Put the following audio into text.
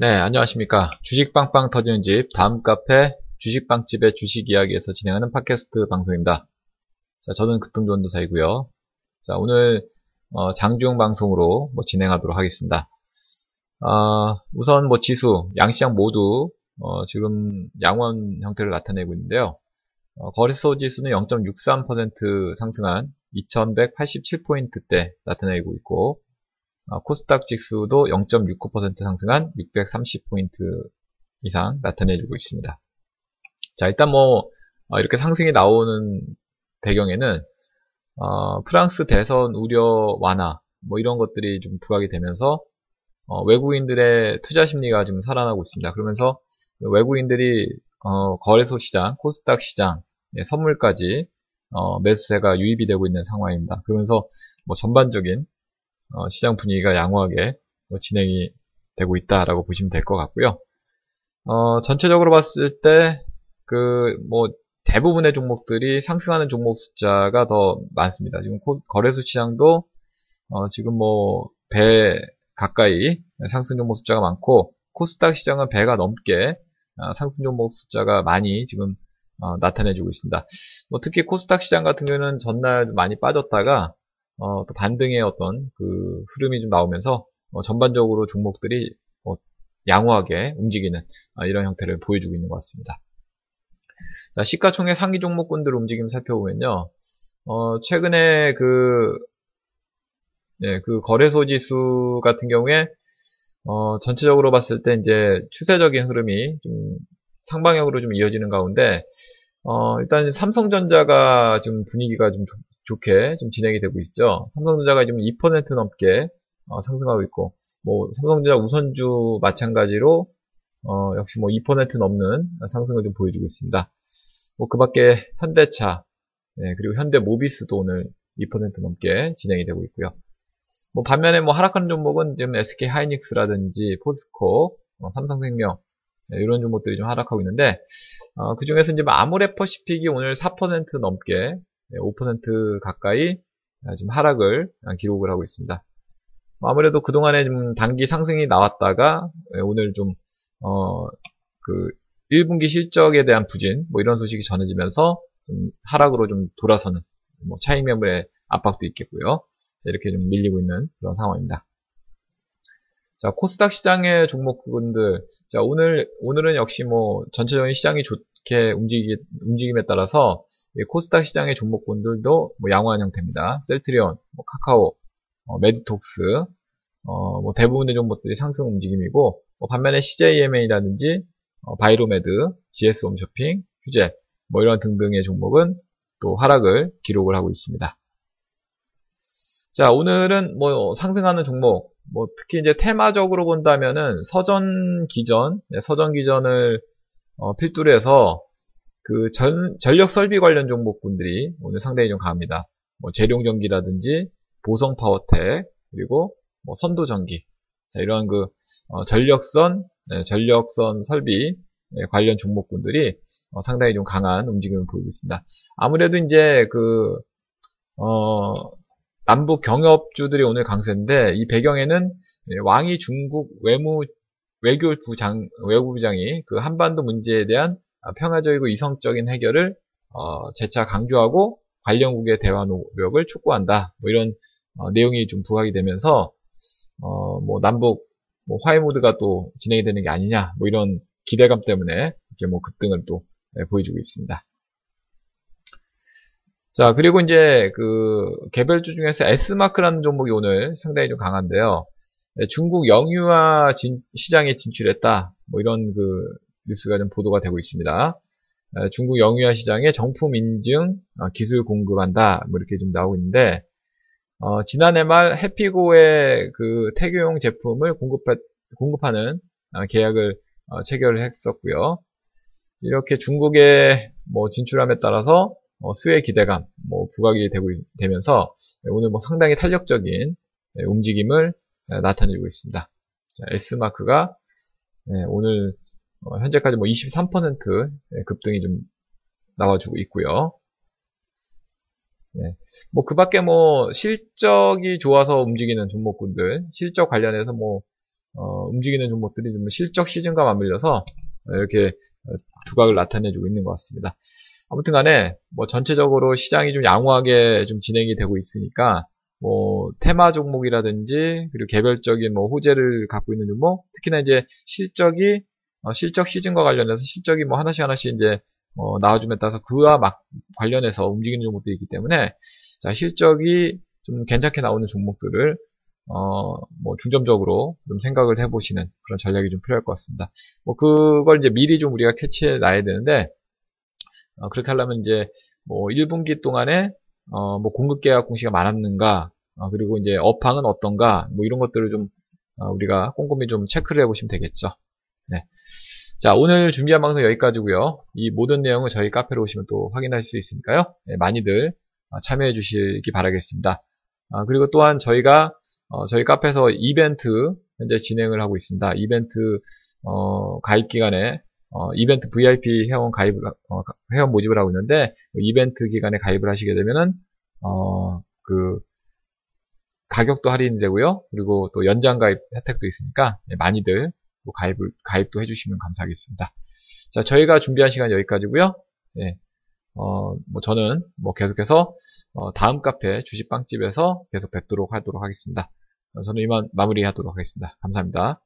네, 안녕하십니까. 주식빵빵 터지는 집, 다음 카페, 주식빵집의 주식 이야기에서 진행하는 팟캐스트 방송입니다. 자, 저는 급등전도사이고요. 자, 오늘 어, 장중 방송으로 뭐 진행하도록 하겠습니다. 어, 우선 뭐 지수, 양시장 모두 어, 지금 양원 형태를 나타내고 있는데요. 어, 거래소 지수는 0.63% 상승한 2187포인트대 나타내고 있고 어, 코스닥 지수도 0.69% 상승한 630포인트 이상 나타내주고 있습니다. 자, 일단 뭐 어, 이렇게 상승이 나오는 배경에는 어, 프랑스 대선 우려 완화 뭐 이런 것들이 좀 부각이 되면서 어, 외국인들의 투자 심리가 좀 살아나고 있습니다. 그러면서 외국인들이 어, 거래소 시장, 코스닥 시장, 예, 선물까지 어, 매수세가 유입이 되고 있는 상황입니다. 그러면서 뭐 전반적인 어, 시장 분위기가 양호하게 뭐 진행이 되고 있다라고 보시면 될 것 같고요. 어, 전체적으로 봤을 때 그 뭐 대부분의 종목들이 상승하는 종목 숫자가 더 많습니다. 지금 거래소 시장도 어, 지금 뭐 배 가까이 상승 종목 숫자가 많고 코스닥 시장은 배가 넘게 어, 상승 종목 숫자가 많이 지금 어, 나타내주고 있습니다. 뭐 특히 코스닥 시장 같은 경우는 전날 많이 빠졌다가 어, 또 반등의 어떤 그 흐름이 좀 나오면서 어, 전반적으로 종목들이 어, 양호하게 움직이는 아, 이런 형태를 보여주고 있는 것 같습니다. 자, 시가총액 상위 종목군들 움직임 살펴보면요. 어, 최근에 그, 예, 그 거래소 지수 같은 경우에 어, 전체적으로 봤을 때 이제 추세적인 흐름이 좀 상방향으로 좀 이어지는 가운데 어, 일단 삼성전자가 좀 분위기가 좀 좋게 좀 진행이 되고 있죠. 삼성전자가 지금 2% 넘게 어, 상승하고 있고, 뭐 삼성전자 우선주 마찬가지로 어, 역시 뭐 2% 넘는 상승을 좀 보여주고 있습니다. 뭐 그밖에 현대차, 네, 그리고 현대모비스도 오늘 2% 넘게 진행이 되고 있고요. 뭐 반면에 뭐 하락하는 종목은 지금 SK 하이닉스라든지 포스코, 어, 삼성생명 네, 이런 종목들이 좀 하락하고 있는데 어, 그 중에서 이제 뭐 아모레퍼시픽이 오늘 4% 넘게 5% 가까이 지금 하락을 기록을 하고 있습니다. 아무래도 그동안에 좀 단기 상승이 나왔다가 오늘 좀, 어, 그 1분기 실적에 대한 부진, 뭐 이런 소식이 전해지면서 좀 하락으로 좀 돌아서는 뭐 차익 매물의 압박도 있겠고요. 이렇게 좀 밀리고 있는 그런 상황입니다. 자, 코스닥 시장의 종목군들. 자, 오늘, 오늘은 역시 뭐 전체적인 시장이 좋 게 움직이, 움직임 에 따라서 코스닥 시장의 종목군들도 뭐 양호한 형태입니다. 셀트리온, 뭐 카카오, 어, 메디톡스, 어, 뭐 대부분의 종목들이 상승 움직임이고, 뭐 반면에 CJ E&M이라든지 어, 바이로메드, GS 홈쇼핑, 휴젤, 뭐 이런 등등의 종목은 또 하락을 기록을 하고 있습니다. 자, 오늘은 뭐 상승하는 종목, 뭐 특히 이제 테마적으로 본다면은 서전 기전, 네, 서전 기전을 어, 필두로 해서 그 전, 전력 설비 관련 종목군들이 오늘 상당히 좀 강합니다. 뭐 재룡 전기라든지 보성 파워텍 그리고 뭐 선도 전기 자, 이러한 그 어, 전력선 네, 전력선 설비 네, 관련 종목군들이 어, 상당히 좀 강한 움직임을 보이고 있습니다. 아무래도 이제 그 어, 남북 경협주들이 오늘 강세인데 이 배경에는 예, 왕이 중국 외무 외교부장 외교부장이 그 한반도 문제에 대한 아, 평화적이고 이성적인 해결을 어, 재차 강조하고 관련국의 대화 노력을 촉구한다. 뭐 이런 어, 내용이 좀 부각이 되면서 어, 뭐 남북 뭐 화해 모드가 또 진행이 되는 게 아니냐. 뭐 이런 기대감 때문에 이렇게 뭐 급등을 또 네, 보여주고 있습니다. 자, 그리고 이제 그 개별주 중에서 S마크라는 종목이 오늘 상당히 좀 강한데요. 네, 중국 영유아 진, 시장에 진출했다. 뭐 이런 그 뉴스가 좀 보도가 되고 있습니다. 중국 영유아 시장에 정품 인증 어, 기술 공급한다. 뭐 이렇게 좀 나오고 있는데 어, 지난해 말 해피고의 그 태교용 제품을 공급하, 공급하는 어, 계약을 어, 체결을 했었고요. 이렇게 중국에 뭐 진출함에 따라서 어, 수혜 기대감 뭐 부각이 되고 되면서 오늘 뭐 상당히 탄력적인 네, 움직임을 나타내고 있습니다. 자, S마크가 네, 오늘 어, 현재까지 뭐 23% 예, 급등이 좀 나와주고 있고요. 네. 뭐 그 밖에 뭐 실적이 좋아서 움직이는 종목군들, 실적 관련해서 뭐 어, 움직이는 종목들이 좀 실적 시즌과 맞물려서 이렇게 두각을 나타내주고 있는 것 같습니다. 아무튼 간에 뭐 전체적으로 시장이 좀 양호하게 좀 진행이 되고 있으니까 뭐 테마 종목이라든지 그리고 개별적인 뭐 호재를 갖고 있는 종목 특히나 이제 실적이 어, 실적 시즌과 관련해서 실적이 뭐 하나씩 하나씩 이제 어, 나와줌에 따라서 그와 막 관련해서 움직이는 종목들이 있기 때문에 자 실적이 좀 괜찮게 나오는 종목들을 어, 뭐 중점적으로 좀 생각을 해보시는 그런 전략이 좀 필요할 것 같습니다. 뭐 그걸 이제 미리 좀 우리가 캐치해 놔야 되는데 어, 그렇게 하려면 이제 뭐 1분기 동안에 어, 뭐 공급 계약 공시가 많았는가, 어, 그리고 이제 업황은 어떤가, 뭐 이런 것들을 좀 어, 우리가 꼼꼼히 좀 체크를 해보시면 되겠죠. 네. 자, 오늘 준비한 방송 여기까지고요. 이 모든 내용을 저희 카페로 오시면 또 확인할 수 있으니까요. 네, 많이들 어, 참여해 주시기 바라겠습니다. 아, 그리고 또한 저희가 어, 저희 카페에서 이벤트 현재 진행을 하고 있습니다. 이벤트 어, 가입 기간에 어, 이벤트 VIP 회원 가입을, 어, 회원 모집을 하고 있는데, 이벤트 기간에 가입을 하시게 되면은, 어, 그, 가격도 할인되고요. 그리고 또 연장 가입 혜택도 있으니까, 네, 많이들 가입을, 가입도 해주시면 감사하겠습니다. 자, 저희가 준비한 시간 여기까지고요 네, 어, 뭐 저는 뭐 계속해서, 어, 다음 카페 주식 빵집에서 계속 뵙도록 하도록 하겠습니다. 저는 이만 마무리하도록 하겠습니다. 감사합니다.